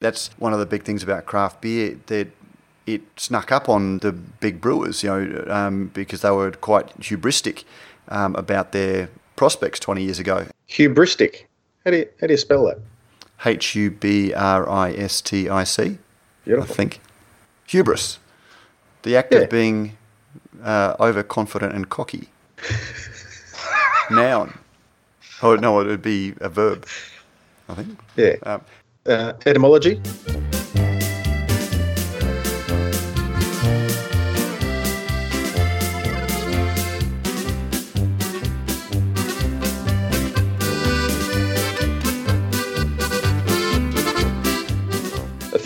That's one of the big things about craft beer that it snuck up on the big brewers, you know, um, because they were quite hubristic um, about their prospects 20 years ago. Hubristic. How do you, how do you spell that? H U B R I S T I C, I Beautiful. think. Hubris. The act Yeah. of being uh, overconfident and cocky. Noun. Oh, no, it would be a verb, I think. Yeah. Um, Uh, etymology.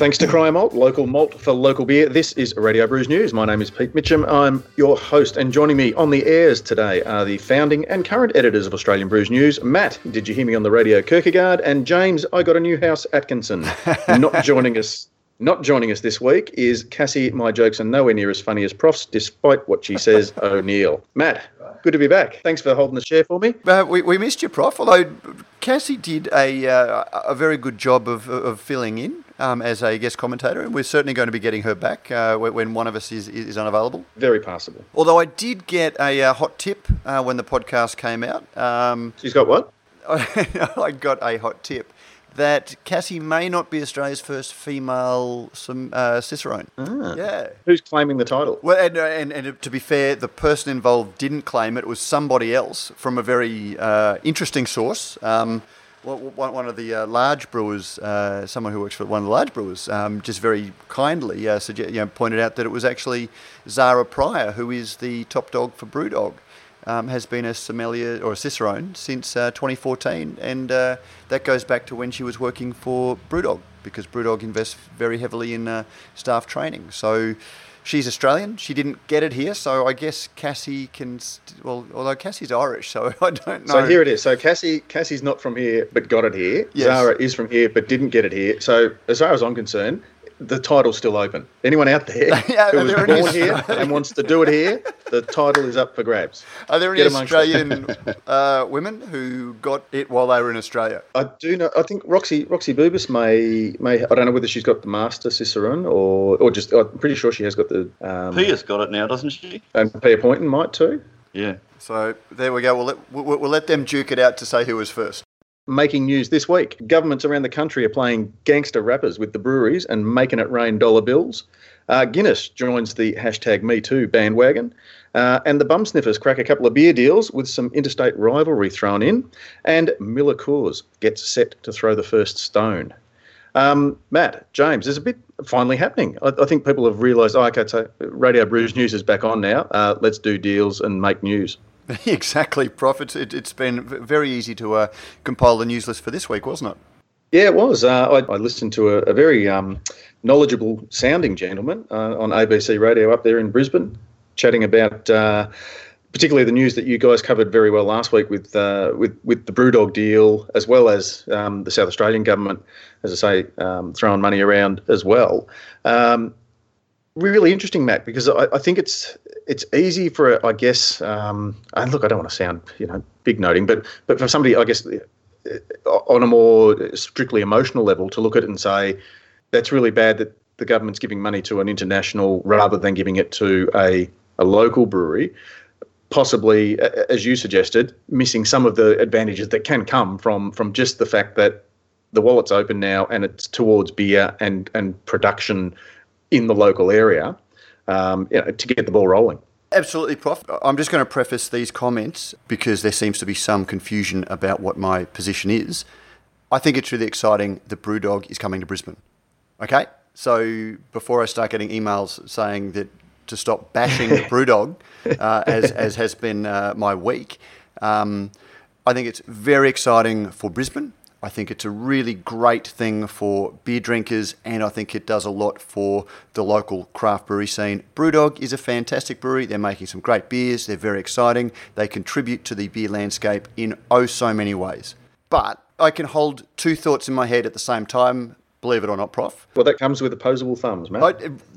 Thanks to Cryer Malt, local malt for local beer. This is Radio Brews News. My name is Pete Mitchum. I'm your host, and joining me on the airs today are the founding and current editors of Australian Brews News. Matt, did you hear me on the radio? Kirkegaard and James, I got a new house. Atkinson. Not joining us. Not joining us this week is Cassie. My jokes are nowhere near as funny as Prof's, despite what she says. O'Neill. Matt, good to be back. Thanks for holding the chair for me. Uh, we, we missed you, Prof. Although Cassie did a, uh, a very good job of, of filling in um, as a guest commentator, and we're certainly going to be getting her back uh, when when one of us is, is unavailable. Very passable. Although I did get a uh, hot tip uh, when the podcast came out. Um, She's got what? I got a hot tip that Cassie may not be Australia's first female some, uh, Cicerone. Yeah. Who's claiming the title? Well, and, uh, and, and to be fair, the person involved didn't claim it. It was somebody else from a very uh, interesting source. Um, one of the uh, large brewers, uh, someone who works for one of the large brewers, um, just very kindly uh, sugge- you know, pointed out that it was actually Zara Pryor, who is the top dog for Brewdog, um, has been a sommelier or a Cicerone since uh, 2014, and uh, that goes back to when she was working for Brewdog because Brewdog invests very heavily in uh, staff training. So she's Australian. She didn't get it here, so I guess Cassie can. St- well, although Cassie's Irish, so I don't know. So here it is. So Cassie, Cassie's not from here, but got it here. Yes. Zara is from here, but didn't get it here. So as far as I'm concerned, the title's still open. Anyone out there Yeah, who was there any born here and wants to do it here, the title is up for grabs. Are there any Get amongst them. Australian uh, women who got it while they were in Australia? I do know. I think Roxy Roxy Bubis may may. I don't know whether she's got the Master Cicerone or or just. I'm pretty sure she has got the. Um, Pia's got it now, doesn't she? and Pia Poynton might too. Yeah. So there we go. We'll let, we'll, we'll let them duke it out to say who was first. Making news this week. Governments around the country are playing gangster rappers with the breweries and making it rain dollar bills. Uh, Guinness joins the hashtag MeToo bandwagon. Uh, and the bum sniffers crack a couple of beer deals with some interstate rivalry thrown in. And Miller Coors gets set to throw the first stone. Um, Matt, James, there's a bit finally happening. I, I think people have realised, oh, okay, so Radio Brews News is back on now. Uh, let's do deals and make news. exactly, Prof. It's, it, it's been very easy to uh, compile the news list for this week, wasn't it? Yeah, it was. Uh, I, I listened to a, a very um, knowledgeable sounding gentleman uh, on ABC Radio up there in Brisbane, chatting about uh, particularly the news that you guys covered very well last week with uh, with with the BrewDog deal, as well as um, the South Australian government, as I say, um, throwing money around as well. Um, really interesting, Matt, because I, I think it's it's easy for I guess. Um, and look, I don't want to sound you know big noting, but but for somebody, I guess on a more strictly emotional level to look at it and say that's really bad that the government's giving money to an international rather than giving it to a, a local brewery possibly as you suggested missing some of the advantages that can come from from just the fact that the wallet's open now and it's towards beer and and production in the local area um, you know, to get the ball rolling Absolutely, Prof. I'm just going to preface these comments because there seems to be some confusion about what my position is. I think it's really exciting that Brewdog is coming to Brisbane. Okay? So before I start getting emails saying that to stop bashing Brewdog, uh, as, as has been uh, my week, um, I think it's very exciting for Brisbane. I think it's a really great thing for beer drinkers, and I think it does a lot for the local craft brewery scene. Brewdog is a fantastic brewery. They're making some great beers. They're very exciting. They contribute to the beer landscape in oh so many ways. But I can hold two thoughts in my head at the same time. Believe it or not, Prof. well that comes with opposable thumbs. I,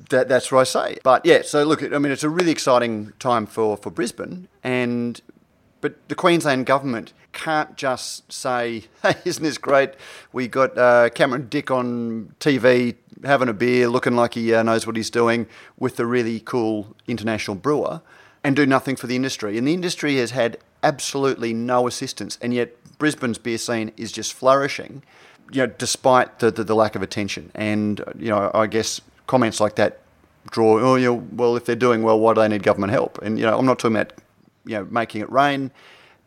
that, that's what I say. But yeah, so look, I mean, it's a really exciting time for, for Brisbane, and But the Queensland government can't just say, hey, isn't this great? We got uh, Cameron Dick on TV having a beer, looking like he uh, knows what he's doing with the really cool international brewer, and do nothing for the industry. And the industry has had absolutely no assistance, and yet Brisbane's beer scene is just flourishing, you know, despite the, the, the lack of attention. And, you know, I guess comments like that draw, oh, you know, well, if they're doing well, why do they need government help? And, you know, I'm not talking about, you know, making it rain,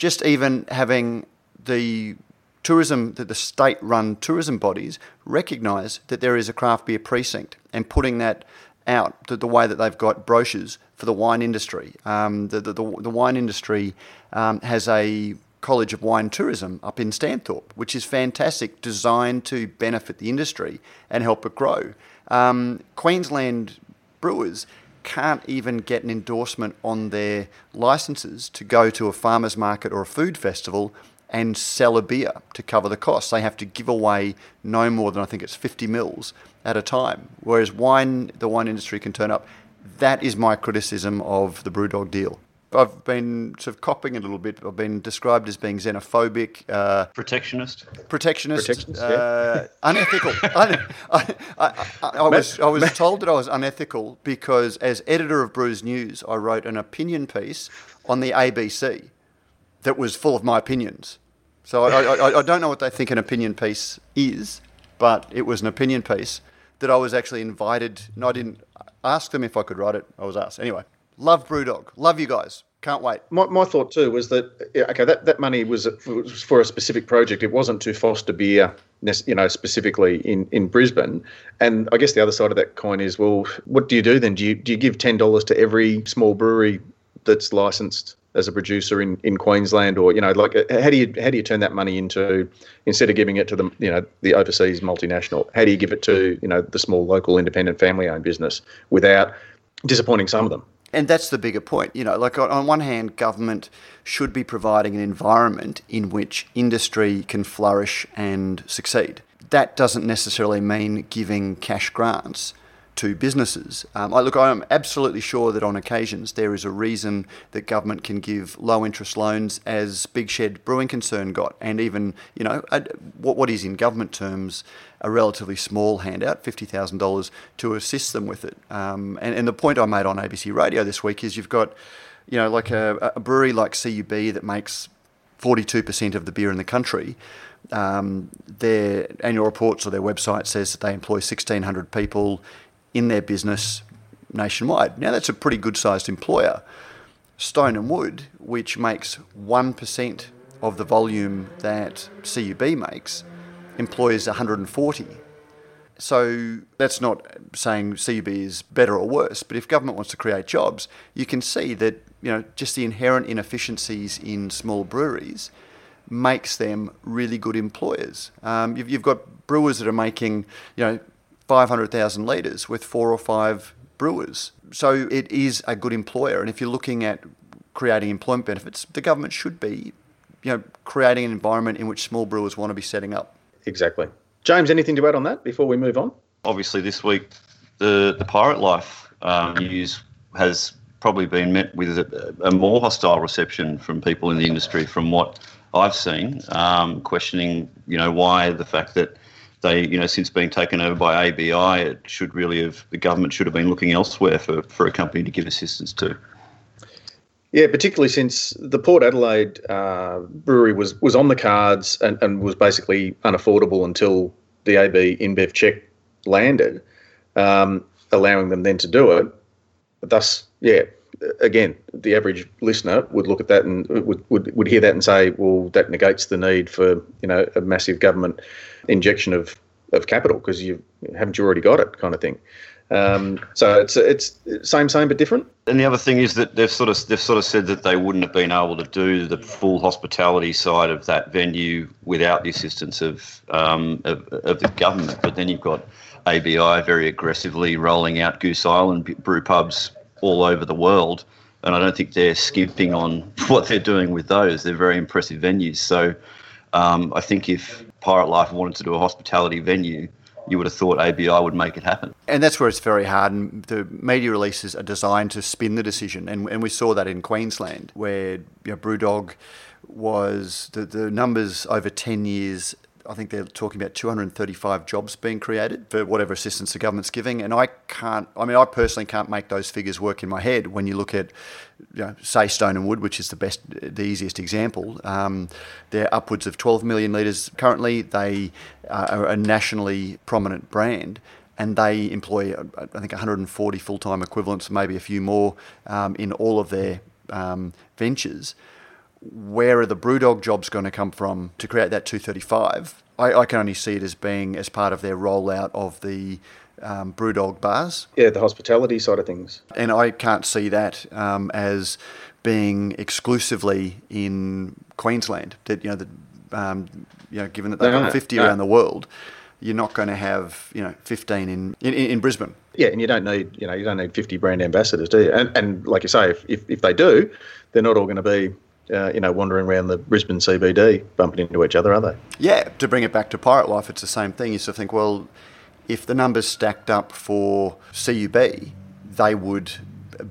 just even having the tourism, that the state-run tourism bodies recognise that there is a craft beer precinct and putting that out the, the way that they've got brochures for the wine industry. Um, the, the, the, the, wine industry um, has a College of Wine Tourism up in Stanthorpe, which is fantastic, designed to benefit the industry and help it grow. Um, Queensland brewers can't even get an endorsement on their licenses to go to a farmer's market or a food festival and sell a beer to cover the costs. They have to give away no more than I think it's 50 mils at a time. Whereas wine, the wine industry can turn up. That is my criticism of the Brewdog deal. I've been sort of copying a little bit. I've been described as being xenophobic, uh, protectionist, protectionist, protectionist uh, yeah. unethical. I, I, I, I, was I was told that I was unethical because, as editor of Brews News, I wrote an opinion piece on the ABC that was full of my opinions. So I, I don't know what they think an opinion piece is, but it was an opinion piece that I was actually invited. And I didn't ask them if I could write it. I was asked anyway. Love Brewdog. Love you guys. Can't wait. My, my thought too was that okay, that, that money was, for a specific project. It wasn't to foster beer, you know, specifically in, in Brisbane. And I guess the other side of that coin is, well, what do you do then? Do you do you give ten dollars to every small brewery that's licensed as a producer in, in Queensland, or you know, like uh, how do you how do you turn that money into instead of giving it to the you know the overseas multinational, how do you give it to you know the small local independent family owned business without disappointing some of them? And that's the bigger point. You know, like on one hand, government should be providing an environment in which industry can flourish and succeed. That doesn't necessarily mean giving cash grants to businesses. Um, I look, I am absolutely sure that on occasions there is a reason that government can give low interest loans, as Big Shed Brewing Concern got, and even you know a, what what is in government terms a relatively small handout, fifty thousand dollars, to assist them with it. Um, and, and the point I made on ABC Radio this week is you've got you know like a, a brewery like CUB that makes forty two percent of the beer in the country. Um, their annual reports or their website says that they employ 1,600 people in their business nationwide. Now, that's a pretty good sized employer. Stone and Wood, which makes 1% of the volume that CUB makes, employs 140. So that's not saying CUB is better or worse, but if government wants to create jobs, you can see that you know just the inherent inefficiencies in small breweries makes them really good employers. Um, you've, you've got brewers that are making you know 500,000 litres with four or five brewers. So it is a good employer. And if you're looking at creating employment benefits, the government should be, you know, creating an environment in which small brewers want to be setting up. Exactly. James, anything to add on that before we move on? Obviously, this week the the Pirate Life um, news has probably been met with a, a, more hostile reception from people in the industry, from what I've seen, um, questioning, you know, why the fact that they, you know, since being taken over by ABI, it should really have the government should have been looking elsewhere for, for a company to give assistance to. Yeah, particularly since the Port Adelaide uh, brewery was was on the cards and, and was basically unaffordable until the AB InBev check landed, um, allowing them then to do it. Thus, yeah, again, the average listener would look at that and would, would, would hear that and say, well, that negates the need for you know a massive government injection of, of capital because you haven't you already got it kind of thing. Um, so it's it's same same but different. And the other thing is that they've sort of they've sort of said that they wouldn't have been able to do the full hospitality side of that venue without the assistance of um, of, of the government. But then you've got ABI very aggressively rolling out Goose Island brew pubs all over the world, and I don't think they're skimping on what they're doing with those. They're very impressive venues. So um, I think if Pirate Life wanted to do a hospitality venue, you would have thought ABI would make it happen. And that's where it's very hard. And the media releases are designed to spin the decision. And, and we saw that in Queensland, where you know, Brewdog was the, the numbers over 10 years I think they're talking about 235 jobs being created for whatever assistance the government's giving. And I can't, I mean, I personally can't make those figures work in my head when you look at, you know, say, Stone and Wood, which is the best, the easiest example. Um, they're upwards of 12 million litres currently. They are a nationally prominent brand and they employ, I think, 140 full time equivalents, maybe a few more um, in all of their um, ventures where are the Brewdog jobs going to come from to create that 235? I, I can only see it as being as part of their rollout of the um, Brewdog bars. Yeah, the hospitality side of things. And I can't see that um, as being exclusively in Queensland. That you know, the, um, you know, given that they've no, got 50 no. around the world, you're not going to have you know 15 in, in, in Brisbane. Yeah, and you don't need you know you don't need 50 brand ambassadors, do you? And, and like you say, if, if, if they do, they're not all going to be uh, you know, wandering around the Brisbane CBD, bumping into each other, are they? Yeah, to bring it back to Pirate Life, it's the same thing. You sort of think, well, if the numbers stacked up for CUB, they would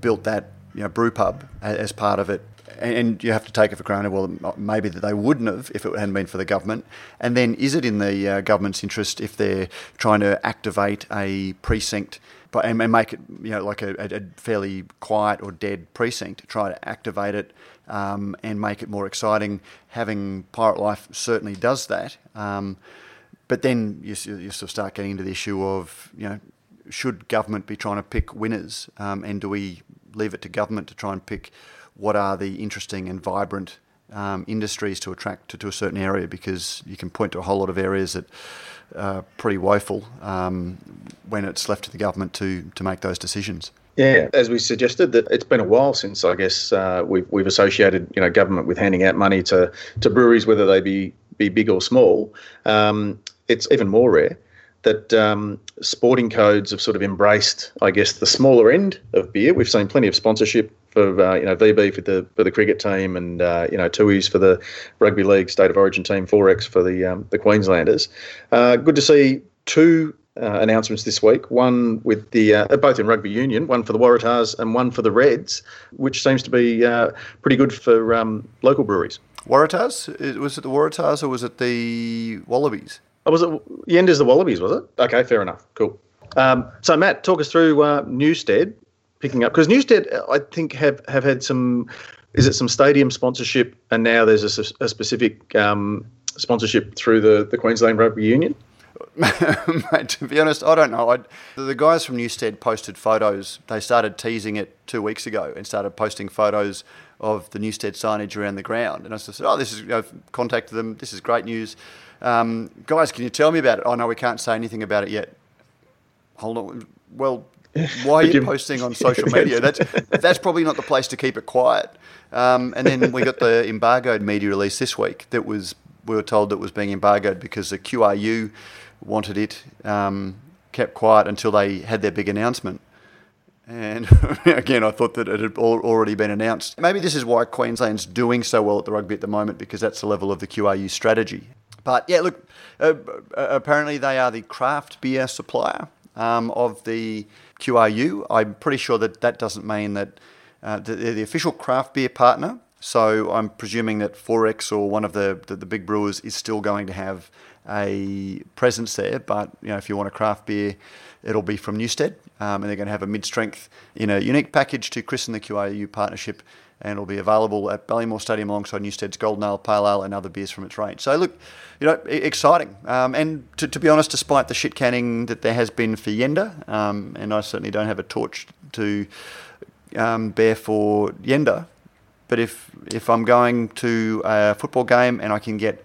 built that you know brew pub as part of it. And you have to take it for granted. Well, maybe that they wouldn't have if it hadn't been for the government. And then, is it in the uh, government's interest if they're trying to activate a precinct, but and, make it you know like a, a fairly quiet or dead precinct, to try to activate it um, and make it more exciting. Having Pirate Life certainly does that. Um, but then you, you sort of start getting into the issue of, you know, should government be trying to pick winners? Um, and do we leave it to government to try and pick what are the interesting and vibrant um, industries to attract to, to, a certain area? Because you can point to a whole lot of areas that are pretty woeful um, when it's left to the government to, to make those decisions. Yeah, as we suggested, that it's been a while since I guess uh, we've we've associated you know government with handing out money to to breweries, whether they be be big or small. Um, it's even more rare that um, sporting codes have sort of embraced, I guess, the smaller end of beer. We've seen plenty of sponsorship for uh, you know VB for the for the cricket team, and uh, you know Tooheys for the rugby league state of origin team, XXXX for the um, the Queenslanders. Uh, good to see two uh, announcements this week. One with the uh, both in rugby union, one for the Waratahs and one for the Reds, which seems to be uh, pretty good for um, local breweries. Waratahs? Was it the Waratahs or was it the Wallabies? Oh, was it Yenda's the Wallabies? Was it? Okay, fair enough. Cool. Um, so Matt, talk us through uh, Newstead picking up because Newstead, I think, have have had some. Is it some stadium sponsorship, and now there's a, a specific um, sponsorship through the, the Queensland Rugby Union? Mate, to be honest, I don't know. I'd, the guys from Newstead posted photos. They started teasing it two weeks ago and started posting photos of the Newstead signage around the ground. And I said, "Oh, this is." I've contacted them. This is great news, um, guys. Can you tell me about it? Oh no, we can't say anything about it yet. Hold on. Well, why are you posting on social media? That's that's probably not the place to keep it quiet. Um, and then we got the embargoed media release this week that was we were told that was being embargoed because the QRU wanted it um, kept quiet until they had their big announcement. And again, I thought that it had already been announced. Maybe this is why Queensland's doing so well at the rugby at the moment because that's the level of the QRU strategy. But yeah, look, uh, uh, apparently they are the craft beer supplier um, of the QRU. I'm pretty sure that that doesn't mean that uh, they're the official craft beer partner. So I'm presuming that XXXX or one of the, the, the big brewers is still going to have a presence there. But you know, if you want a craft beer, it'll be from Newstead, um, and they're going to have a mid-strength in a unique package to christen the QRU partnership, and it'll be available at Ballymore Stadium alongside Newstead's Golden Ale, Pale Ale, and other beers from its range. So look, you know, exciting. Um, and to, to, be honest, despite the shit canning that there has been for Yenda, um, and I certainly don't have a torch to um, bear for Yenda. But if if I'm going to a football game and I can get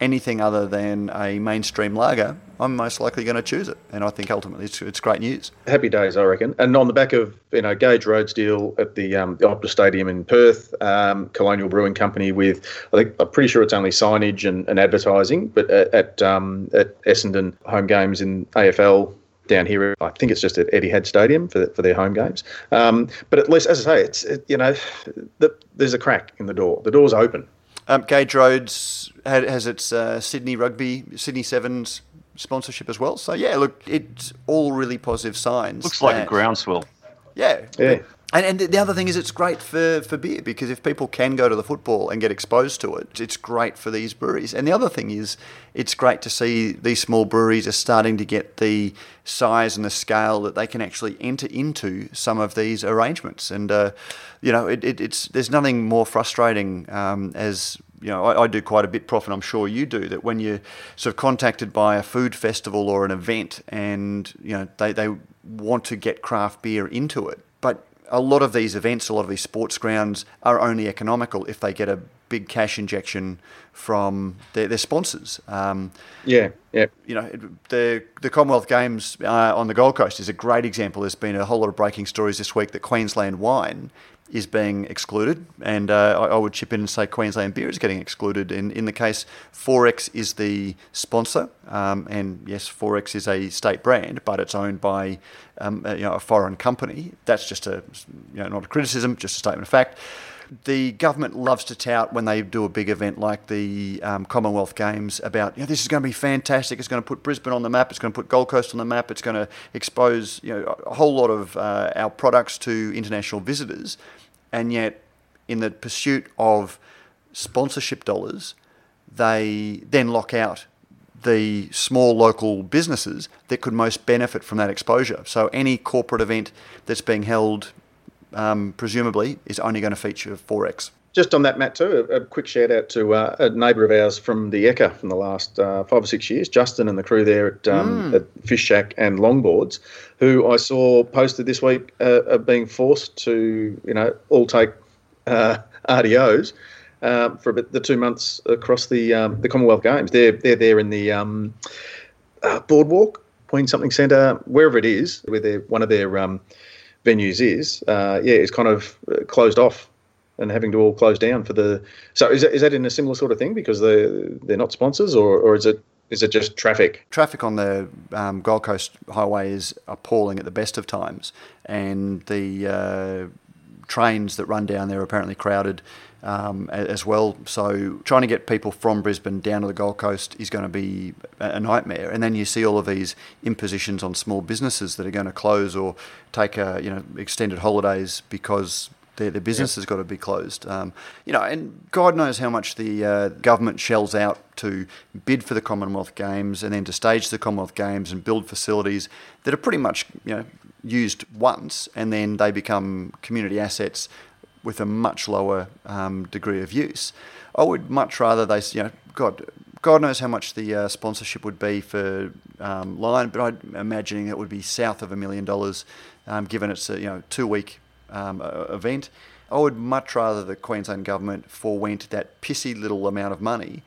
anything other than a mainstream lager, I'm most likely going to choose it. And I think ultimately it's, it's great news. Happy days, I reckon. And on the back of you know Gage Road's deal at the, um, the Optus Stadium in Perth, um, Colonial Brewing Company with I think I'm pretty sure it's only signage and, and advertising, but at at, um, at Essendon home games in AFL down here. I think it's just at Eddie Etihad Stadium for for their home games. Um, but at least, as I say, it's it, you know, the, there's a crack in the door. The door's open. Um, Gage Roads has its uh, Sydney Rugby, Sydney Sevens sponsorship as well. So yeah, look, it's all really positive signs. Looks like a groundswell. Yeah, Yeah. And, and the other thing is, it's great for, for beer because if people can go to the football and get exposed to it, it's great for these breweries. And the other thing is, it's great to see these small breweries are starting to get the size and the scale that they can actually enter into some of these arrangements. And uh, you know, it, it, it's there's nothing more frustrating um, as you know, I, I do quite a bit, Prof, and I'm sure you do, that when you're sort of contacted by a food festival or an event and, you know, they, they want to get craft beer into it. But a lot of these events, a lot of these sports grounds are only economical if they get a big cash injection from their, their sponsors. Um, Yeah, yeah. you know, the the Commonwealth Games uh, on the Gold Coast is a great example. There's been a whole lot of breaking stories this week that Queensland wine is being excluded, and uh, I, I would chip in and say Queensland beer is getting excluded. In in the case, XXXX is the sponsor, um, and yes, XXXX is a state brand, but it's owned by um, a, you know, a foreign company. That's just a you know not a criticism, just a statement of fact the government loves to tout when they do a big event like the um, Commonwealth Games about, you know, this is going to be fantastic. It's going to put Brisbane on the map. It's going to put Gold Coast on the map. It's going to expose, you know, a whole lot of uh, our products to international visitors. And yet, in the pursuit of sponsorship dollars, they then lock out the small local businesses that could most benefit from that exposure. So any corporate event that's being held, um, presumably, is only going to feature XXXX. Just on that, Matt, too, a, a quick shout out to uh, a neighbour of ours from the Eka from the last uh, five or six years, Justin and the crew there at, um, at Fish Shack and Longboards, who I saw posted this week uh, are being forced to, you know, all take uh, RDOs um, for about the two months across the um, the Commonwealth Games. They're they're there in the um, uh, boardwalk, Queen Something Centre, wherever it is, where they're one of their um, venues is. Uh, yeah, it's kind of uh, closed off and having to all close down for the. So is that, is that in a similar sort of thing because they they're not sponsors, or, or is it is it just traffic? Traffic on the um, Gold Coast Highway is appalling at the best of times, and the uh, trains that run down there are apparently crowded um, as well. So trying to get people from Brisbane down to the Gold Coast is going to be a a nightmare. And then you see all of these impositions on small businesses that are going to close or take uh, you know extended holidays because their, their business has got to be closed. Um, you know, and God knows how much the uh, government shells out to bid for the Commonwealth Games and then to stage the Commonwealth Games and build facilities that are pretty much you know used once and then they become community assets with a much lower um, degree of use. I would much rather they, you know, God, God knows how much the uh, sponsorship would be for um, but I'm imagining it would be south of a million dollars, um, given it's a you know two week um, event. I would much rather the Queensland government forewent that pissy little amount of money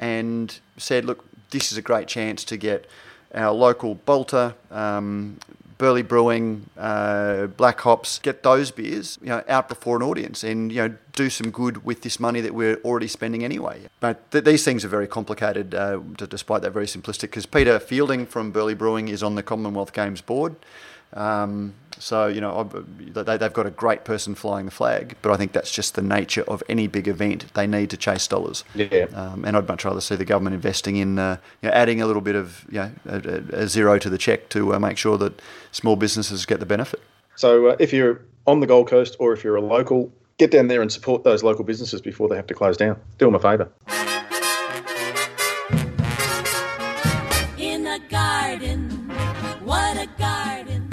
and said, look, this is a great chance to get our local Balter, um, Burleigh Brewing, uh, Black Hops, get those beers, you know, out before an audience, and you know, do some good with this money that we're already spending anyway. But th- these things are very complicated, uh, despite that very simplistic. Because Peta Fielding from Burleigh Brewing is on the Commonwealth Games board. Um, so you know they, they've got a great person flying the flag, but I think that's just the nature of any big event. They need to chase dollars. Yeah. Um, and I'd much rather see the government investing in, uh, you know, adding a little bit of, you know, a, a- a zero to the check to uh, make sure that small businesses get the benefit. So uh, if you're on the Gold Coast or if you're a local, get down there and support those local businesses before they have to close down. Do them a favour.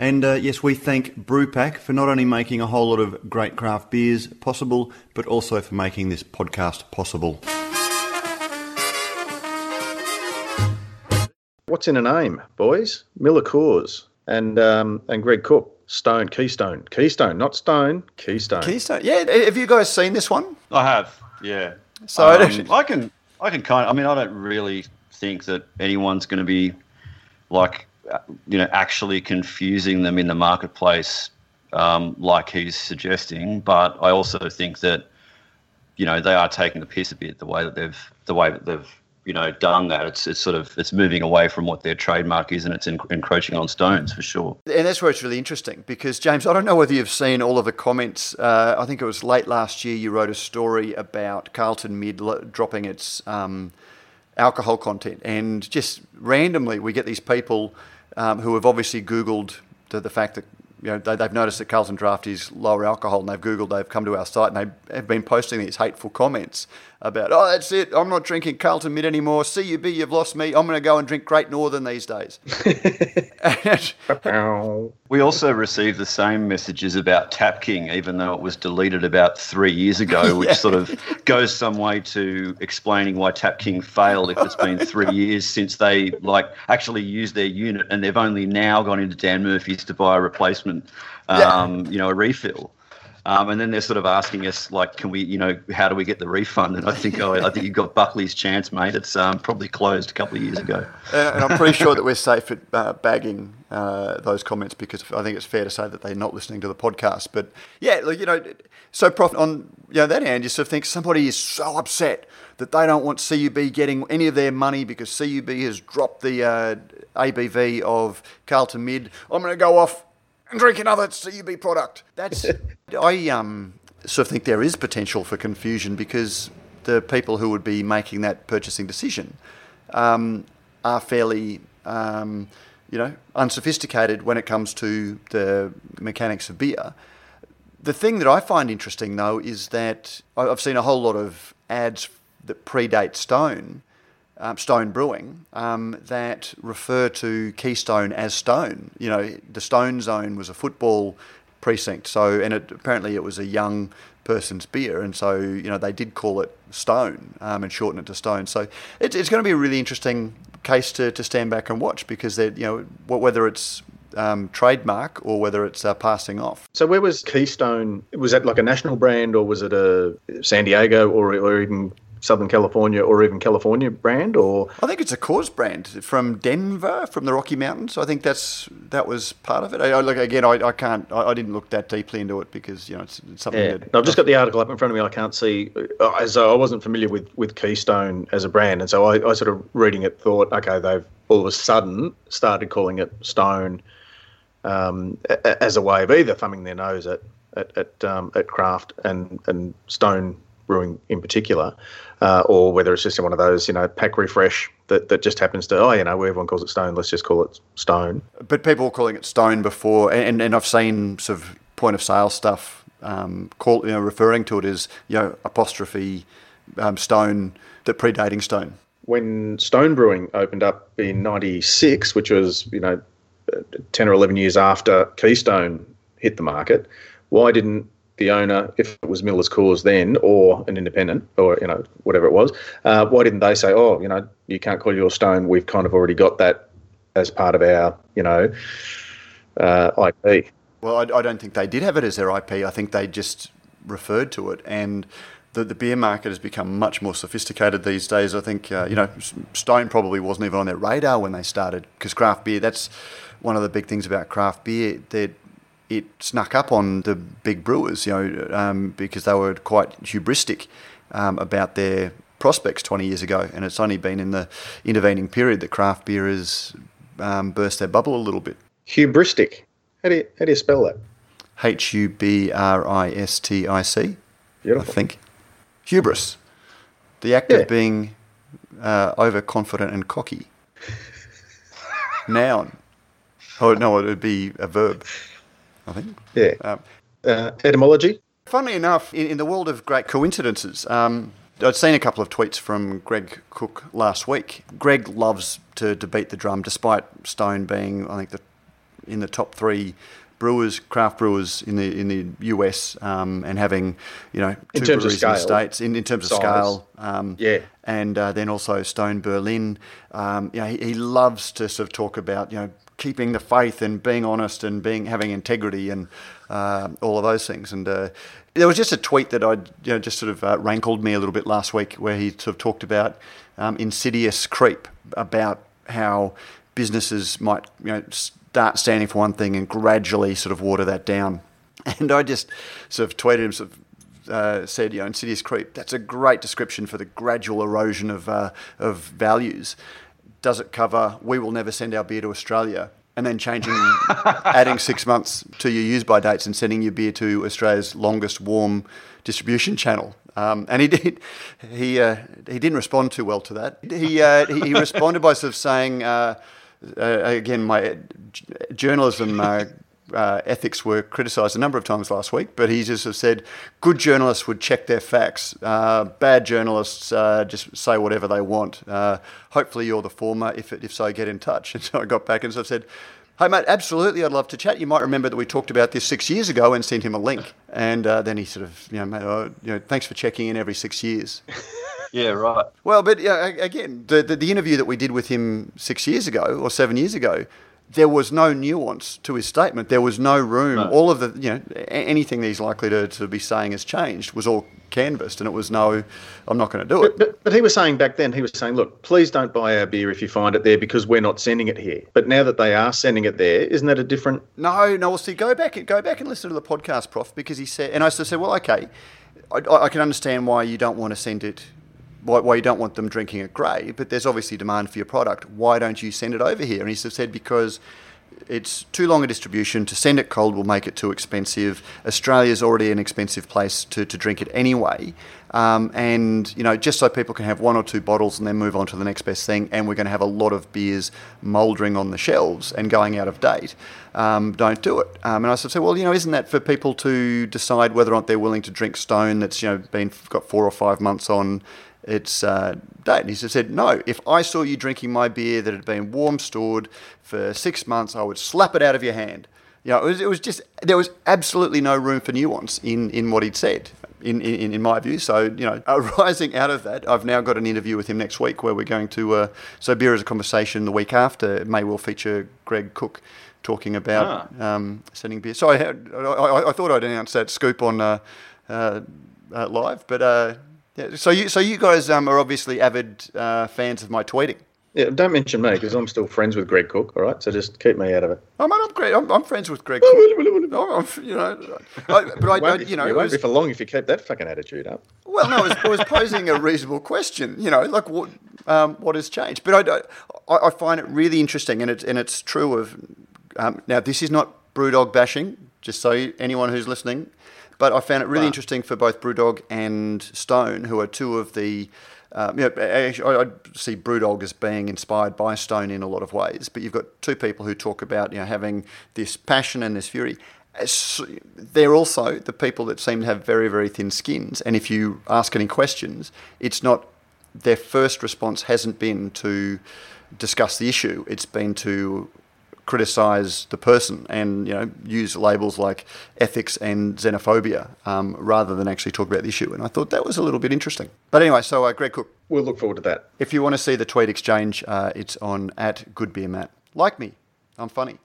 And uh, yes, we thank Brewpack for not only making a whole lot of great craft beers possible, but also for making this podcast possible. What's in a name, boys? Miller Coors and um, and Greg Koch. Stone, Keystone, Keystone, not Stone, Keystone. Keystone, yeah. Have you guys seen this one? I have, yeah. So Um, actually- I can, I can kind. Of, I mean, I don't really think that anyone's going to be like, you know, actually confusing them in the marketplace um, like he's suggesting. But I also think that you know they are taking the piss a bit the way that they've the way that they've you know done that. It's it's sort of it's moving away from what their trademark is, and it's en- encroaching on Stones for sure. And that's where it's really interesting because, James, I don't know whether you've seen all of the comments. Uh, I think it was late last year you wrote a story about Carlton Mid dropping its um, alcohol content. And just randomly, we get these people um, who have obviously Googled the, the fact that you know, they, they've noticed that Carlton Draft is lower alcohol and they've Googled, they've come to our site and they have been posting these hateful comments about, oh, that's it, I'm not drinking Carlton Mid anymore. CUB, you've lost me. I'm going to go and drink Great Northern these days. We also received the same messages about Tap King, even though it was deleted about three years ago, which sort of goes some way to explaining why Tap King failed if it's been three years since they like actually used their unit and they've only now gone into Dan Murphy's to buy a replacement, um, you know, a refill. Um, and then they're sort of asking us, like, can we, you know, how do we get the refund? And I think, oh, I think you've got Buckley's chance, mate. It's um, probably closed a couple of years ago. Uh, and I'm pretty sure that we're safe at uh, bagging uh, those comments because I think it's fair to say that they're not listening to the podcast. But yeah, like, you know, so prof- on you know that hand, you sort of think somebody is so upset that they don't want CUB getting any of their money because CUB has dropped the uh, ABV of Carlton Mid. I'm going to go off and drink another CUB product. That's I um sort of think there is potential for confusion because the people who would be making that purchasing decision um, are fairly um, you know unsophisticated when it comes to the mechanics of beer. The thing that I find interesting though is that I've seen a whole lot of ads that predate Stone um, Stone Brewing um, that refer to Keystone as Stone. You know, the Stone Zone was a football precinct, so and it, apparently it was a young person's beer, and so you know they did call it Stone um, and shorten it to Stone. So it's, it's going to be a really interesting case to, to stand back and watch because they you know whether it's um, trademark or whether it's uh, passing off. So where was Keystone? Was that like a national brand, or was it a San Diego, or or even Southern California, or even California brand? Or I think it's a Coors brand from Denver, from the Rocky Mountains. I think that's that was part of it. I, I look again. I, I can't. I, I didn't look that deeply into it because you know it's, it's something yeah, that I've just got the article up in front of me. I can't see, uh, as I wasn't familiar with with Keystone as a brand, and so I, I sort of reading it thought, okay, they've all of a sudden started calling it Stone um, as a way of either thumbing their nose at at at, um, at craft and and Stone brewing in particular, uh, or whether it's just one of those you know pack refresh that, that just happens to oh you know everyone calls it Stone, let's just call it Stone. but people were calling it Stone before, and, and I've seen sort of point of sale stuff um, call you know referring to it as you know apostrophe um, Stone that predating Stone. when Stone Brewing opened up in '96, which was you know ten or eleven years after Keystone hit the market, why didn't the owner, if it was Miller's Cause then, or an independent, or you know whatever it was, uh, why didn't they say, oh, you know, you can't call your Stone, we've kind of already got that as part of our, you know, uh, IP. Well, I, I don't think they did have it as their IP. I think they just referred to it, and the, the beer market has become much more sophisticated these days. I think uh, you know Stone probably wasn't even on their radar when they started because craft beer. That's one of the big things about craft beer. That it snuck up on the big brewers, you know, um, because they were quite hubristic um, about their prospects 20 years ago, and it's only been in the intervening period that craft beer has um, burst their bubble a little bit. Hubristic. How do you how do you spell that? H U B R I S T I C, I think. Hubris. The act Yeah. of being uh, overconfident and cocky. Noun. Oh, no, it would be a verb, I think. Yeah. Um, Uh, etymology. Funnily enough, in, in the world of great coincidences, um, I'd seen a couple of tweets from Greg Koch last week. Greg loves to, to beat the drum, despite Stone being, I think, the, in the top three brewers, craft brewers in the in the US, um, and having you know In two terms of breweries in the scale, states in, in terms of size. scale. Um, Yeah. and uh, then also Stone Berlin. Um, you know, he, he loves to sort of talk about you know keeping the faith and being honest and being having integrity and uh, all of those things. And uh, there was just a tweet that I you know just sort of uh, rankled me a little bit last week, where he sort of talked about um, insidious creep about how businesses might you know start standing for one thing and gradually sort of water that down And I just sort of tweeted him, sort of uh, said, you know, Insidious Creep, that's a great description for the gradual erosion of, uh, of values. Does it cover, we will never send our beer to Australia? And then changing, adding six months to your use by dates and sending your beer to Australia's longest warm distribution channel. Um, and he did, he, uh, he didn't respond too well to that. He, uh, he, he responded by sort of saying, uh, uh, again, my journalism uh, ethics were criticised a number of times last week, but he just said good journalists would check their facts. Uh, bad journalists uh, just say whatever they want. Uh, hopefully, you're the former. If, if so, get in touch. And so I got back and so I said, Hey, mate, absolutely, I'd love to chat. You might remember that we talked about this six years ago and sent him a link. And uh, then he sort of, you know, mate, oh, you know, thanks for checking in every six years. Yeah, right. Well, but yeah, again, the, the, the interview that we did with him six years ago or seven years ago, there was no nuance to his statement. There was no room. No. All of the, you know, anything that he's likely to, to be saying has changed was all canvassed, and it was no, I'm not going to do it. But, but, but he was saying back then, he was saying, look, please don't buy our beer if you find it there because we're not sending it here. But now that they are sending it there, isn't that a different? No, no. Well, see, go back, and go back and listen to the podcast, Prof, because he said, and I said, well, okay, I, I can understand why you don't want to send it, why, why you don't want them drinking it grey, but there's obviously demand for your product. Why don't you send it over here? And he said because it's too long a distribution. To send it cold will make it too expensive. Australia's already an expensive place to, to drink it anyway. Um, and, you know, just so people can have one or two bottles and then move on to the next best thing, and we're going to have a lot of beers mouldering on the shelves and going out of date, um, don't do it. Um, and I said, well, you know, isn't that for people to decide whether or not they're willing to drink Stone that's, you know, been got four or five months on its uh, date. And he said, no, if I saw you drinking my beer that had been warm stored for six months, I would slap it out of your hand. You know, it was, it was just, there was absolutely no room for nuance in, in what he'd said, in, in, in my view. So, you know, arising out of that, I've now got an interview with him next week where we're going to, uh, so Beer is a Conversation the week after, it may well feature Greg Koch talking about um, sending beer. So I, had, I, I, I thought I'd announce that scoop on uh, uh, uh, live, but uh, yeah. So you, so you guys um, are obviously avid uh, fans of my tweeting. Yeah, don't mention me because I'm still friends with Greg Koch. All right, so just keep me out of it. Oh, man, I'm great. I'm, I'm friends with Greg. Koch. I'm, you know, I, but I, I, Won't you know, it won't was, be for long if you keep that fucking attitude up. well, no, I was, I was posing a reasonable question. You know, like what, um, what has changed? But I, I, I find it really interesting, and it's and it's true of. Um, now, this is not BrewDog bashing, just so you- anyone who's listening. But I found it really interesting for both BrewDog and Stone, who are two of the. Um, you know, I, I see BrewDog as being inspired by Stone in a lot of ways, but you've got two people who talk about you know having this passion and this fury. They're also the people that seem to have very very thin skins, and if you ask any questions, it's not their first response hasn't been to discuss the issue; it's been to criticize the person and you know use labels like ethics and xenophobia um, rather than actually talk about the issue. And I thought that was a little bit interesting. But anyway, so uh, Greg Koch, We'll look forward to that. if you want to see the tweet exchange, uh, it's on at Good Beer Matt. Like me, I'm funny.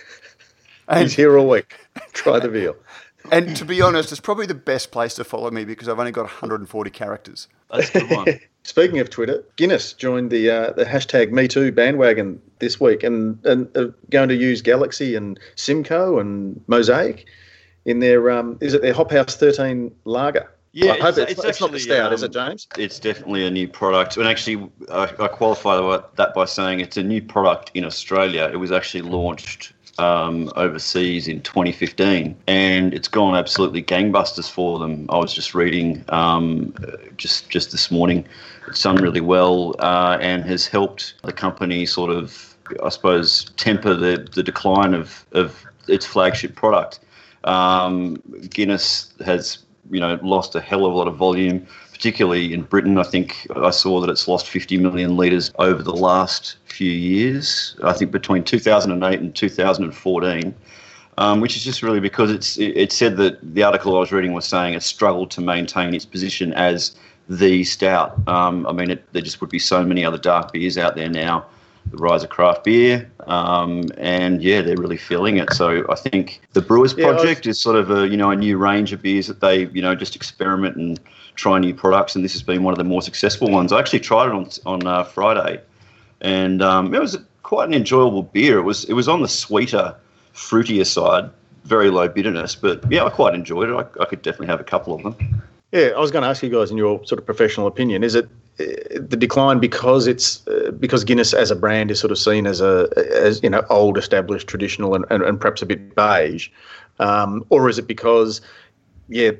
He's here all week. Try the veal. and to be honest, it's probably the best place to follow me because I've only got 140 characters. That's a good one. Speaking of Twitter, Guinness joined the uh, the hashtag MeToo bandwagon this week and and are going to use Galaxy and Simcoe and Mosaic in their um, is it their Hop House 13 lager? Yeah, I hope it's- it's, it's it's not the actually, stout, is um, it, James? it's definitely a new product. And actually, I, I qualify that by saying it's a new product in Australia. It was actually launched um, overseas in 2015, and it's gone absolutely gangbusters for them. I was just reading um, just just this morning. It's done really well uh, and has helped the company sort of, I suppose, temper the, the decline of, of its flagship product. Um, Guinness has you know lost a hell of a lot of volume, particularly in Britain. I think I saw that it's lost 50 million litres over the last few years. I think between 2008 and 2014. Um, which is just really because it's it, said that the article I was reading was saying it struggled to maintain its position as the stout. Um, I mean, it, there just would be so many other dark beers out there now. The rise of craft beer, um, and yeah, they're really feeling it. So I think the Brewers Yeah, I was- Project is sort of a you know a new range of beers that they you know just experiment and try new products, and this has been one of the more successful ones. I actually tried it on on uh, Friday, and um, it was quite an enjoyable beer. It was it was on the sweeter, fruitier side very low bitterness. But yeah, I quite enjoyed it. I, I could definitely have a couple of them. Yeah, I was going to ask you guys, in your sort of professional opinion, is it uh, the decline because it's uh, because Guinness as a brand is sort of seen as a as you know old, established, traditional, and, and, and perhaps a bit beige, um, or is it because yeah,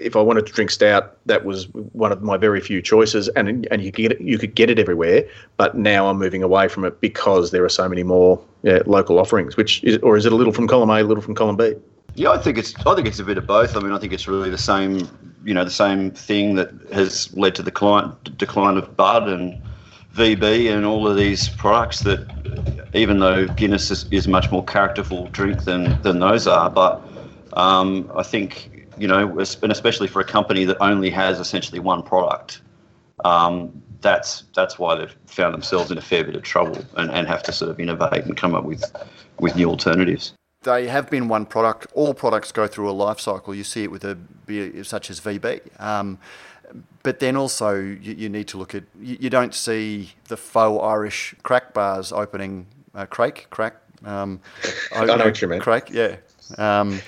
if I wanted to drink stout, that was one of my very few choices, and and you could get it, you could get it everywhere. But now I'm moving away from it because there are so many more yeah, local offerings. Which is, or is it a little from column A, a little from column B? Yeah, I think it's I think it's a bit of both. I mean, I think it's really the same you know the same thing that has led to the client, decline of Bud and VB and all of these products that even though Guinness is, is much more characterful drink than than those are, but um, I think you know, and especially for a company that only has essentially one product, um, that's that's why they've found themselves in a fair bit of trouble and, and have to sort of innovate and come up with with new alternatives. They have been one product. All products go through a life cycle. You see it with a beer such as VB. Um, but then also you, you, need to look at you, you, don't see the faux Irish crack bars opening uh, Crake crack. Um, I know what you mean. Crake, yeah. Um,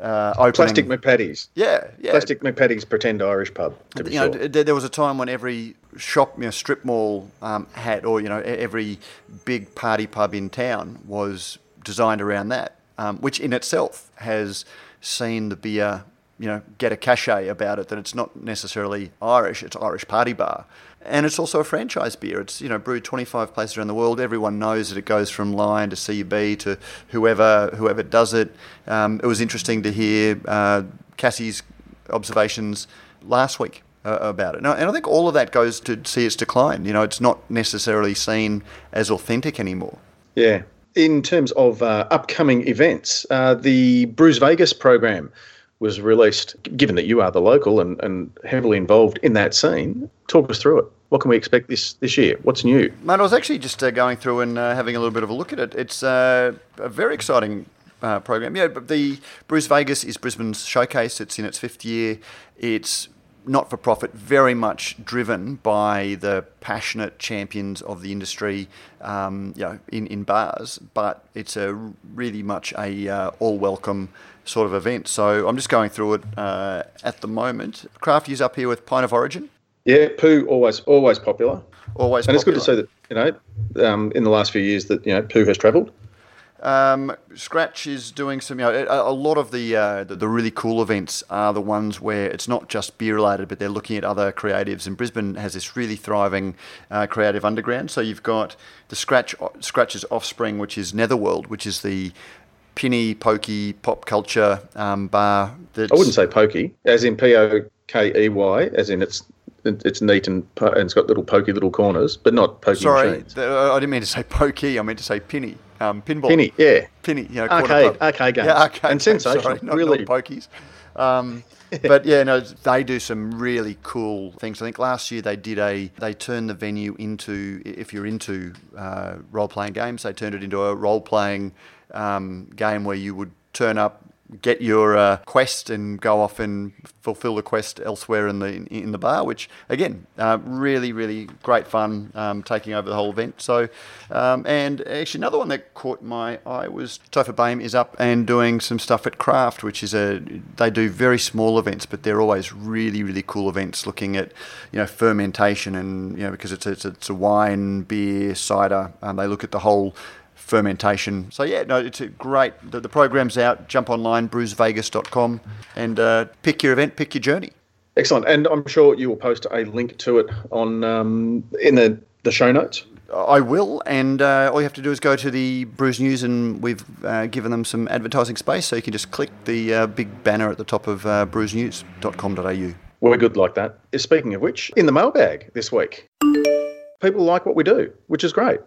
uh, opening. Plastic McPaddies. Yeah, yeah. Plastic McPaddies pretend Irish pub. To be you sure. know, there was a time when every shop, you know, strip mall um, had, or you know, every big party pub in town was designed around that, um, which in itself has seen the beer, you know, get a cachet about it that it's not necessarily Irish; it's Irish party bar and it's also a franchise beer. It's you know brewed 25 places around the world. Everyone knows that it goes from Lion to CUB to whoever whoever does it. Um, it was interesting to hear uh, Cassie's observations last week uh, about it, and I think all of that goes to see its decline. You know, it's not necessarily seen as authentic anymore. Yeah. In terms of uh, upcoming events, uh, the Brews Vegas program was released, given that you are the local and, and heavily involved in that scene, talk us through it. What can we expect this, this year? What's new? Mate, I was actually just uh, going through and uh, having a little bit of a look at it. It's uh, a very exciting uh, program. Yeah, but the Brews Vegas is Brisbane's showcase. It's in its fifth year. It's not for profit, very much driven by the passionate champions of the industry, um, you know, in, in bars. But it's a really much a uh, all welcome sort of event. So I'm just going through it uh, at the moment. Craft is up here with Pint of Origin. Yeah, poo always always popular. Always, and popular. it's good to see that you know um, in the last few years that you know poo has travelled. Um, Scratch is doing some, you know, a, a lot of the, uh, the, the really cool events are the ones where it's not just beer related, but they're looking at other creatives. And Brisbane has this really thriving uh, creative underground. So you've got the Scratch Scratch's offspring, which is Netherworld, which is the pinny, pokey, pop culture um, bar. That's... I wouldn't say pokey, as in P O K E Y, as in it's it's neat and, and it's got little pokey little corners, but not pokey Sorry, machines. I didn't mean to say pokey. I meant to say pinny. Um, pinball. Pinny, yeah. Pinny, you know, arcade, arcade games. Yeah, arcade and sensational. Sorry, not, really. not pokies. Um, but yeah, no, they do some really cool things. I think last year they did a they turned the venue into if you're into uh, role playing games, they turned it into a role playing um, game where you would turn up, get your uh, quest, and go off and fulfill the quest elsewhere in the in the bar. Which again, uh, really really great fun um, taking over the whole event. So, um, and actually another one that caught my eye was Topher Boehm is up and doing some stuff at Craft, which is a they do very small events, but they're always really really cool events looking at you know fermentation and you know because it's a, it's a, it's a wine, beer, cider. and they look at the whole fermentation. So yeah, no, it's a great. The, the program's out. Jump online, brewsvegas.com, and uh, pick your event, pick your journey. Excellent, and I'm sure you will post a link to it on um, in the the show notes. I will, and uh, all you have to do is go to the Brews News, and we've uh, given them some advertising space, so you can just click the uh, big banner at the top of uh, brewsnews.com.au. We're good like that. Speaking of which, in the mailbag this week, people like what we do, which is great.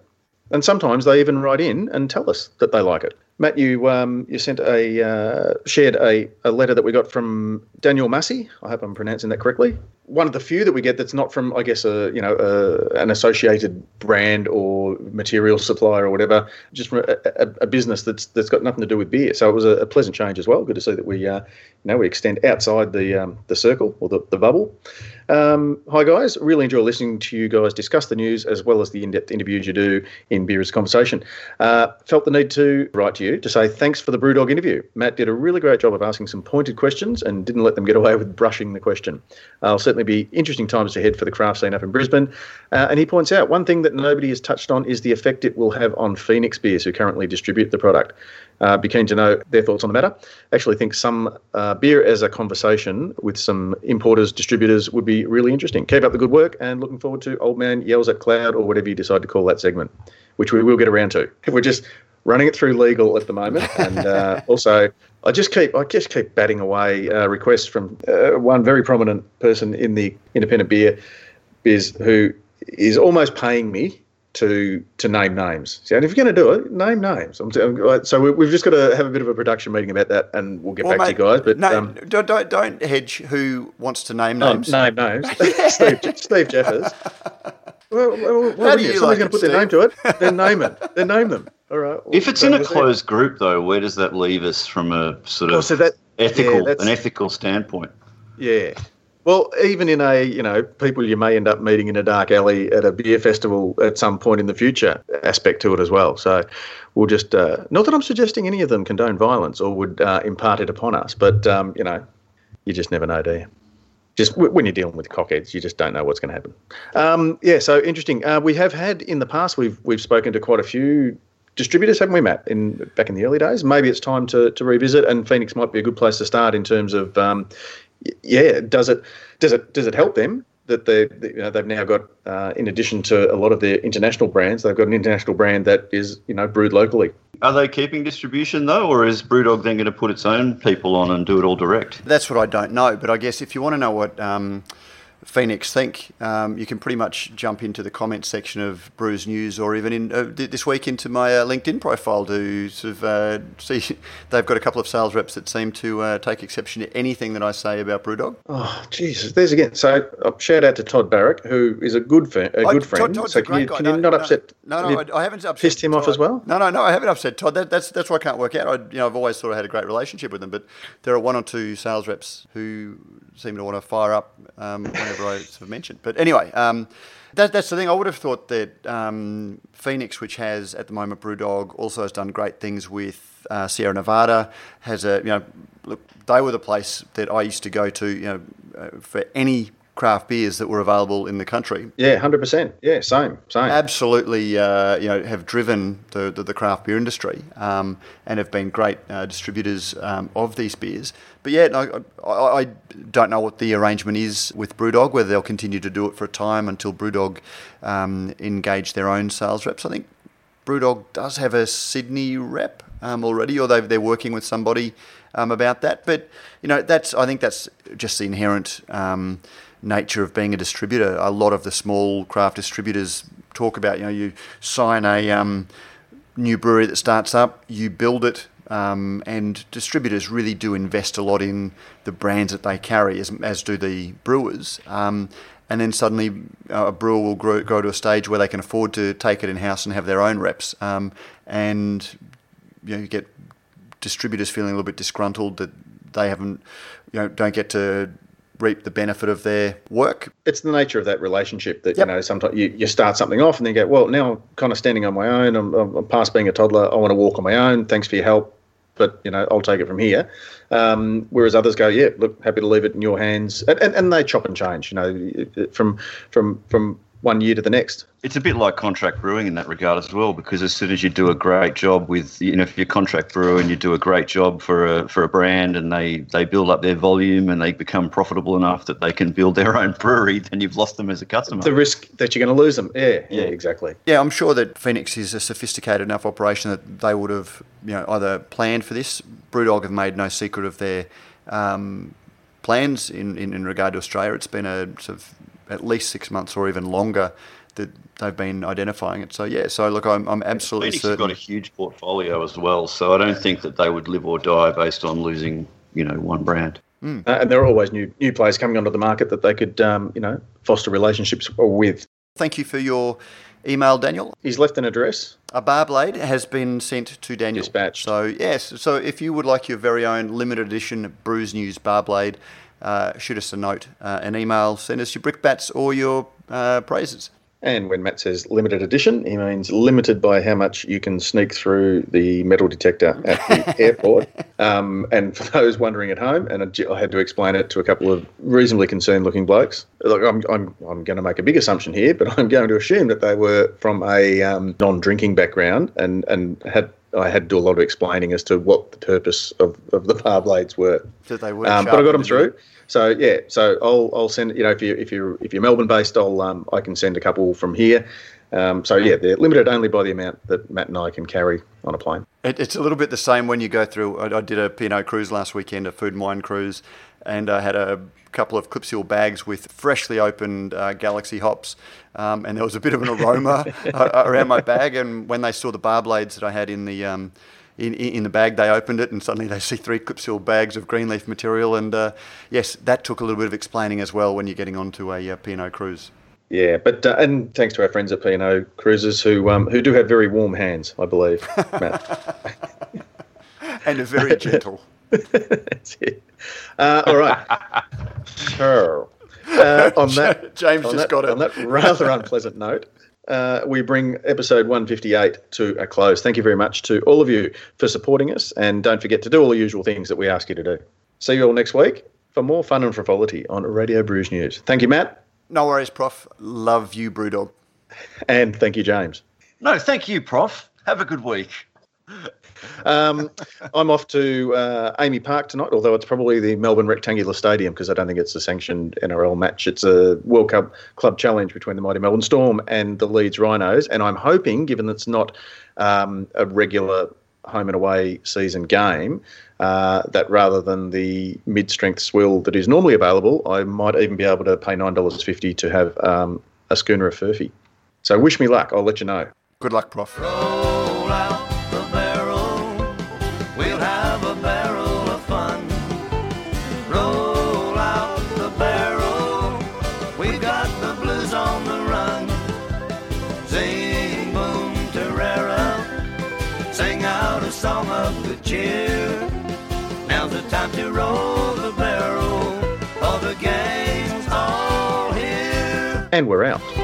And sometimes they even write in and tell us that they like it. Matt, you um, you sent a uh, shared a, a letter that we got from Daniel Massey. I hope I'm pronouncing that correctly. One of the few that we get that's not from, I guess, a you know a, an associated brand or material supplier or whatever, just from a, a, a, business that's that's got nothing to do with beer. So it was a, pleasant change as well. Good to see that we uh, you know we extend outside the um, the circle or the, the bubble. Um, hi guys, really enjoy listening to you guys discuss the news as well as the in-depth interviews you do in Beer's Conversation. Uh, felt the need to write to you to say thanks for the Brewdog interview. Matt did a really great job of asking some pointed questions and didn't let them get away with brushing the question. I'll certainly be interesting times ahead for the craft scene up in Brisbane. Uh, and he points out one thing that nobody has touched on is the effect it will have on Phoenix Beers, who currently distribute the product. Uh, be keen to know their thoughts on the matter. Actually, think some uh, beer as a conversation with some importers, distributors would be really interesting. Keep up the good work, and looking forward to Old Man Yells at Cloud or whatever you decide to call that segment, which we will get around to. We're just running it through legal at the moment, and uh, also I just keep I just keep batting away uh, requests from uh, one very prominent person in the independent beer biz who is almost paying me to to name names. So, and if you're going to do it, name names. so we, have just got to have a bit of a production meeting about that, and we'll get well, back mate, to you guys. But no, um, don't, don't don't hedge who wants to name oh, names. Name names. Steve, Steve Jeffers. Well, well, well How do you Somebody's like going to put Steve? their name to it. Then name it. Then name them. All right. if it's in a closed group, though, where does that leave us from a sort of oh, so that, ethical yeah, an ethical standpoint? Yeah. Well, even in a you know people you may end up meeting in a dark alley at a beer festival at some point in the future aspect to it as well. So we'll just uh, not that I'm suggesting any of them condone violence or would uh, impart it upon us, but um, you know you just never know, do you? Just when you're dealing with cockheads, you just don't know what's going to happen. Um, yeah, so interesting. Uh, we have had in the past we've we've spoken to quite a few distributors, haven't we, Matt? In back in the early days, maybe it's time to, to revisit, and Phoenix might be a good place to start in terms of, um, yeah, does it does it does it help them that they, you know, they've now got, uh, in addition to a lot of their international brands, they've got an international brand that is, you know, brewed locally. Are they keeping distribution though, or is Brewdog then going to put its own people on and do it all direct? That's what I don't know, but I guess if you want to know what. Um, Phoenix think, um, you can pretty much jump into the comments section of Brews News or even in uh, this week into my uh, LinkedIn profile to sort of uh, see. They've got a couple of sales reps that seem to uh, take exception to anything that I say about Brewdog. Oh, Jesus! There's again. So uh, shout out to Todd Barrick, who is a good fa- a good friend. Todd, so can you, can you not upset? No, no, I, I, haven't upset. Pissed him Todd. off as well? No, no, no. I haven't upset Todd. That, that's that's why I can't work out. I, you know, I've always sort of had a great relationship with them, but there are one or two sales reps who seem to want to fire up um, whenever I sort of mention. But anyway, um, that, that's the thing. I would have thought that um, Phoenix, which has at the moment BrewDog, also has done great things with uh, Sierra Nevada. Has a you know, look, they were the place that I used to go to, you know, uh, for any craft beers that were available in the country. Yeah, hundred percent. Yeah, same, same. Absolutely, uh, you know, have driven the, the, the craft beer industry um, and have been great uh, distributors um, of these beers. But yeah, no, I, I, don't know what the arrangement is with BrewDog, whether they'll continue to do it for a time until BrewDog um, engage their own sales reps. I think BrewDog does have a Sydney rep um, already, or they're working with somebody um, about that. But you know, that's I think that's just the inherent um, nature of being a distributor. A lot of the small craft distributors talk about, you know, you sign a um, new brewery that starts up, you build it, um, and distributors really do invest a lot in the brands that they carry, as, as do the brewers. Um, and then suddenly uh, a brewer will grow, go to a stage where they can afford to take it in house and have their own reps. Um, and you know, you get distributors feeling a little bit disgruntled that they haven't, you know, don't get to reap the benefit of their work. It's the nature of that relationship that, yep. you know, sometimes you, you start something off and then you go, well, now I'm kind of standing on my own. I'm, I'm past being a toddler. I want to walk on my own. Thanks for your help. But, you know, I'll take it from here. Um, whereas others go, yeah, look, happy to leave it in your hands. And, and, and they chop and change, you know, from, from, from one year to the next. It's a bit like contract brewing in that regard as well, because as soon as you do a great job with, you know, if you're contract brewer and you do a great job for a for a brand and they they build up their volume and they become profitable enough that they can build their own brewery, then you've lost them as a customer. The risk that you're going to lose them. Yeah, yeah, exactly. Yeah, I'm sure that Phoenix is a sophisticated enough operation that they would have, you know, either planned for this. Brewdog have made no secret of their um, plans in, in, in regard to Australia. It's been a sort of at least six months or even longer that they've been identifying it. So yeah, so look, I'm, I'm absolutely Phoenix certain. got a huge portfolio as well, so I don't think that they would live or die based on losing, you know, one brand. Uh, and there are always new new players coming onto the market that they could, um, you know, foster relationships with. Thank you for your email, Daniel. He's left an address. A bar blade has been sent to Daniel. Dispatched. So, yes, so if you would like your very own limited edition Brews News bar blade, uh, shoot us a note, uh, an email, send us your brickbats or your uh, praises. And when Matt says limited edition, he means limited by how much you can sneak through the metal detector at the airport. Um, and for those wondering at home, and I had to explain it to a couple of reasonably concerned looking blokes. Look, I'm, I'm, I'm going to make a big assumption here, but I'm going to assume that they were from a um, non drinking background and, and had I had to do a lot of explaining as to what the purpose of, of the bar blades were. That they weren't Um, but I got them through. So yeah, so I'll I'll send you know if you if you if you're Melbourne based, I'll um, I can send a couple from here. Um, so yeah, they're limited only by the amount that Matt and I can carry on a plane. It, it's a little bit the same when you go through. I, I did a P&O cruise last weekend, a food and wine cruise, and I had a couple of clip seal bags with freshly opened uh, Galaxy hops, um, and there was a bit of an aroma uh, around my bag. And when they saw the bar blades that I had in the um, in, in the bag, they opened it, and suddenly they see three clip seal bags of greenleaf material. And uh, yes, that took a little bit of explaining as well when you're getting onto a uh, P&O cruise. Yeah, but uh, and thanks to our friends at P&O Cruises who um, who do have very warm hands, I believe, Matt. And are very gentle. That's it. Uh, all right. So, uh, on that, James on just that, got it. On that rather unpleasant note, uh, we bring episode 158 to a close. Thank you very much to all of you for supporting us, and don't forget to do all the usual things that we ask you to do. See you all next week for more fun and frivolity on Radio Brews News. Thank you, Matt, No worries, Prof. Love you, Brewdog. and thank you, James. No, thank you, Prof. Have a good week. Um, I'm off to uh, AAMI Park tonight, although it's probably the Melbourne Rectangular Stadium because I don't think it's a sanctioned NRL match. It's a World Cup club challenge between the mighty Melbourne Storm and the Leeds Rhinos, and I'm hoping, given that it's not um, a regular home and away season game, uh, that rather than the mid-strength swill that is normally available, I might even be able to pay nine dollars fifty to have um, a schooner of Furphy. So wish me luck. I'll let you know. Good luck, Prof. to roll the barrel. The all here. And we're out.